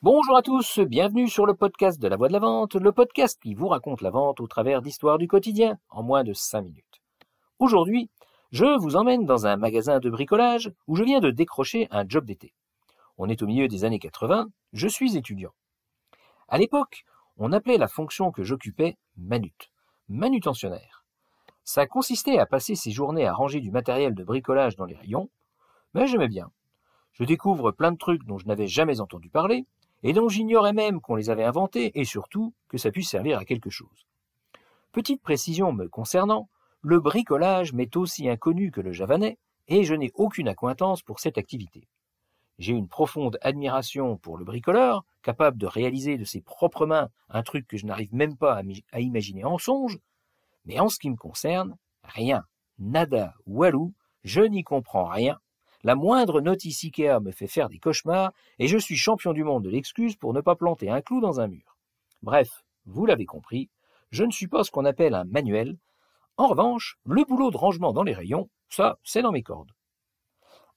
Bonjour à tous, bienvenue sur le podcast de la voix de la vente, le podcast qui vous raconte la vente au travers d'histoires du quotidien en moins de 5 minutes. Aujourd'hui, je vous emmène dans un magasin de bricolage où je viens de décrocher un job d'été. On est au milieu des années 80, je suis étudiant. À l'époque, on appelait la fonction que j'occupais manut, manutentionnaire. Ça consistait à passer ses journées à ranger du matériel de bricolage dans les rayons, mais j'aimais bien. Je découvre plein de trucs dont je n'avais jamais entendu parler, et dont j'ignorais même qu'on les avait inventés, et surtout que ça puisse servir à quelque chose. Petite précision me concernant, le bricolage m'est aussi inconnu que le javanais, et je n'ai aucune acquaintance pour cette activité. J'ai une profonde admiration pour le bricoleur, capable de réaliser de ses propres mains un truc que je n'arrive même pas à, imaginer en songe, mais en ce qui me concerne, rien, nada, walou, je n'y comprends rien, la moindre notice Ikea me fait faire des cauchemars et je suis champion du monde de l'excuse pour ne pas planter un clou dans un mur. Bref, vous l'avez compris, je ne suis pas ce qu'on appelle un manuel. En revanche, le boulot de rangement dans les rayons, ça, c'est dans mes cordes.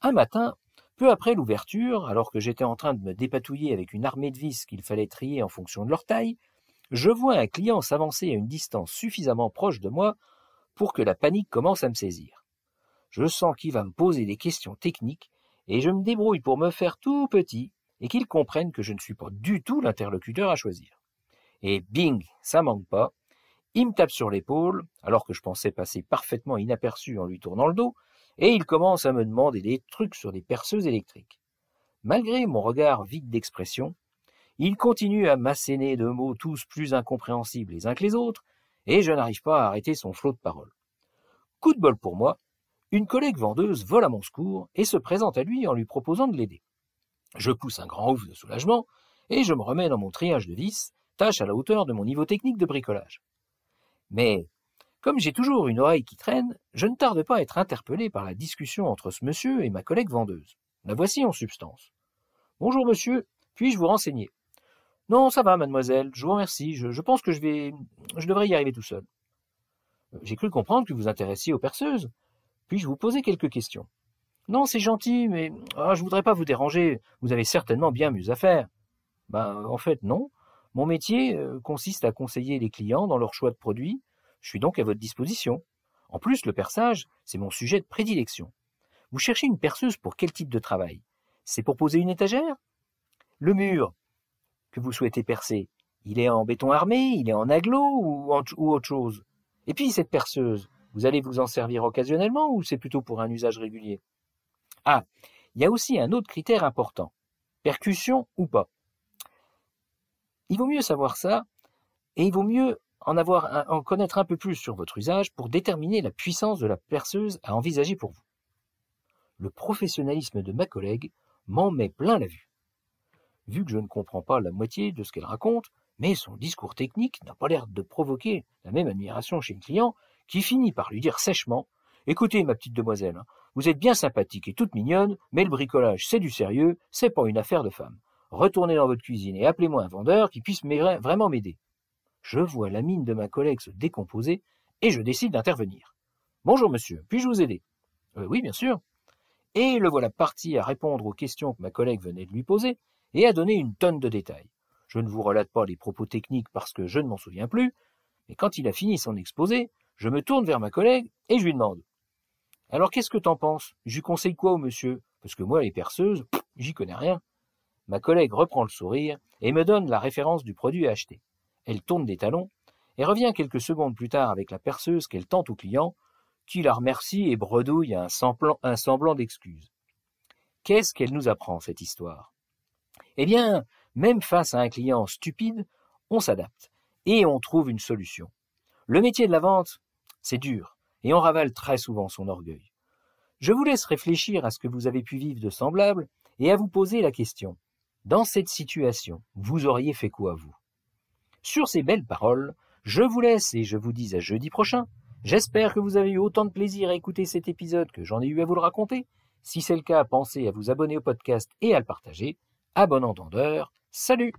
Un matin, peu après l'ouverture, alors que j'étais en train de me dépatouiller avec une armée de vis qu'il fallait trier en fonction de leur taille, je vois un client s'avancer à une distance suffisamment proche de moi pour que la panique commence à me saisir. Je sens qu'il va me poser des questions techniques et je me débrouille pour me faire tout petit et qu'il comprenne que je ne suis pas du tout l'interlocuteur à choisir. Et bing, ça manque pas. Il me tape sur l'épaule, alors que je pensais passer parfaitement inaperçu en lui tournant le dos, et il commence à me demander des trucs sur des perceuses électriques. Malgré mon regard vide d'expression, il continue à m'asséner de mots tous plus incompréhensibles les uns que les autres, et je n'arrive pas à arrêter son flot de paroles. Coup de bol pour moi, une collègue vendeuse vole à mon secours et se présente à lui en lui proposant de l'aider. Je pousse un grand ouf de soulagement et je me remets dans mon triage de vis, tâche à la hauteur de mon niveau technique de bricolage. Mais, comme j'ai toujours une oreille qui traîne, je ne tarde pas à être interpellé par la discussion entre ce monsieur et ma collègue vendeuse. La voici en substance. Bonjour monsieur, puis-je vous renseigner? Non, ça va, mademoiselle, je vous remercie, je, je pense que je vais. je devrais y arriver tout seul. J'ai cru comprendre que vous intéressiez aux perceuses. Puis-je vous poser quelques questions Non, c'est gentil, mais ah, je voudrais pas vous déranger. Vous avez certainement bien mieux à faire. Ben, en fait, non. Mon métier euh, consiste à conseiller les clients dans leur choix de produits. Je suis donc à votre disposition. En plus, le perçage, c'est mon sujet de prédilection. Vous cherchez une perceuse pour quel type de travail? C'est pour poser une étagère? Le mur que vous souhaitez percer, il est en béton armé, il est en aglo ou autre chose? Et puis cette perceuse, vous allez vous en servir occasionnellement ou c'est plutôt pour un usage régulier? Ah, il y a aussi un autre critère important. Percussion ou pas. Il vaut mieux savoir ça et il vaut mieux en connaître un peu plus sur votre usage pour déterminer la puissance de la perceuse à envisager pour vous. Le professionnalisme de ma collègue m'en met plein la vue. Vu que je ne comprends pas la moitié de ce qu'elle raconte, mais son discours technique n'a pas l'air de provoquer la même admiration chez le client, qui finit par lui dire sèchement Écoutez, ma petite demoiselle, hein, vous êtes bien sympathique et toute mignonne, mais le bricolage, c'est du sérieux, c'est pas une affaire de femme. Retournez dans votre cuisine et appelez-moi un vendeur qui puisse vraiment m'aider. Je vois la mine de ma collègue se décomposer et je décide d'intervenir. Bonjour monsieur, puis-je vous aider? Euh, Oui, bien sûr. Et le voilà parti à répondre aux questions que ma collègue venait de lui poser et à donner une tonne de détails. Je ne vous relate pas les propos techniques parce que je ne m'en souviens plus, mais quand il a fini son exposé, je me tourne vers ma collègue et je lui demande Alors qu'est-ce que t'en penses? Je lui conseille quoi au monsieur? Parce que moi, les perceuses, j'y connais rien. Ma collègue reprend le sourire et me donne la référence du produit à acheter. Elle tourne des talons et revient quelques secondes plus tard avec la perceuse qu'elle tente au client, qui la remercie et bredouille un semblant, un semblant d'excuse. Qu'est-ce qu'elle nous apprend, cette histoire? Eh bien, même face à un client stupide, on s'adapte et on trouve une solution. Le métier de la vente, c'est dur et on ravale très souvent son orgueil. Je vous laisse réfléchir à ce que vous avez pu vivre de semblable et à vous poser la question. Dans cette situation, vous auriez fait quoi, vous? Sur ces belles paroles, je vous laisse et je vous dis à jeudi prochain. J'espère que vous avez eu autant de plaisir à écouter cet épisode que j'en ai eu à vous le raconter. Si c'est le cas, pensez à vous abonner au podcast et à le partager. À bon entendeur, Salut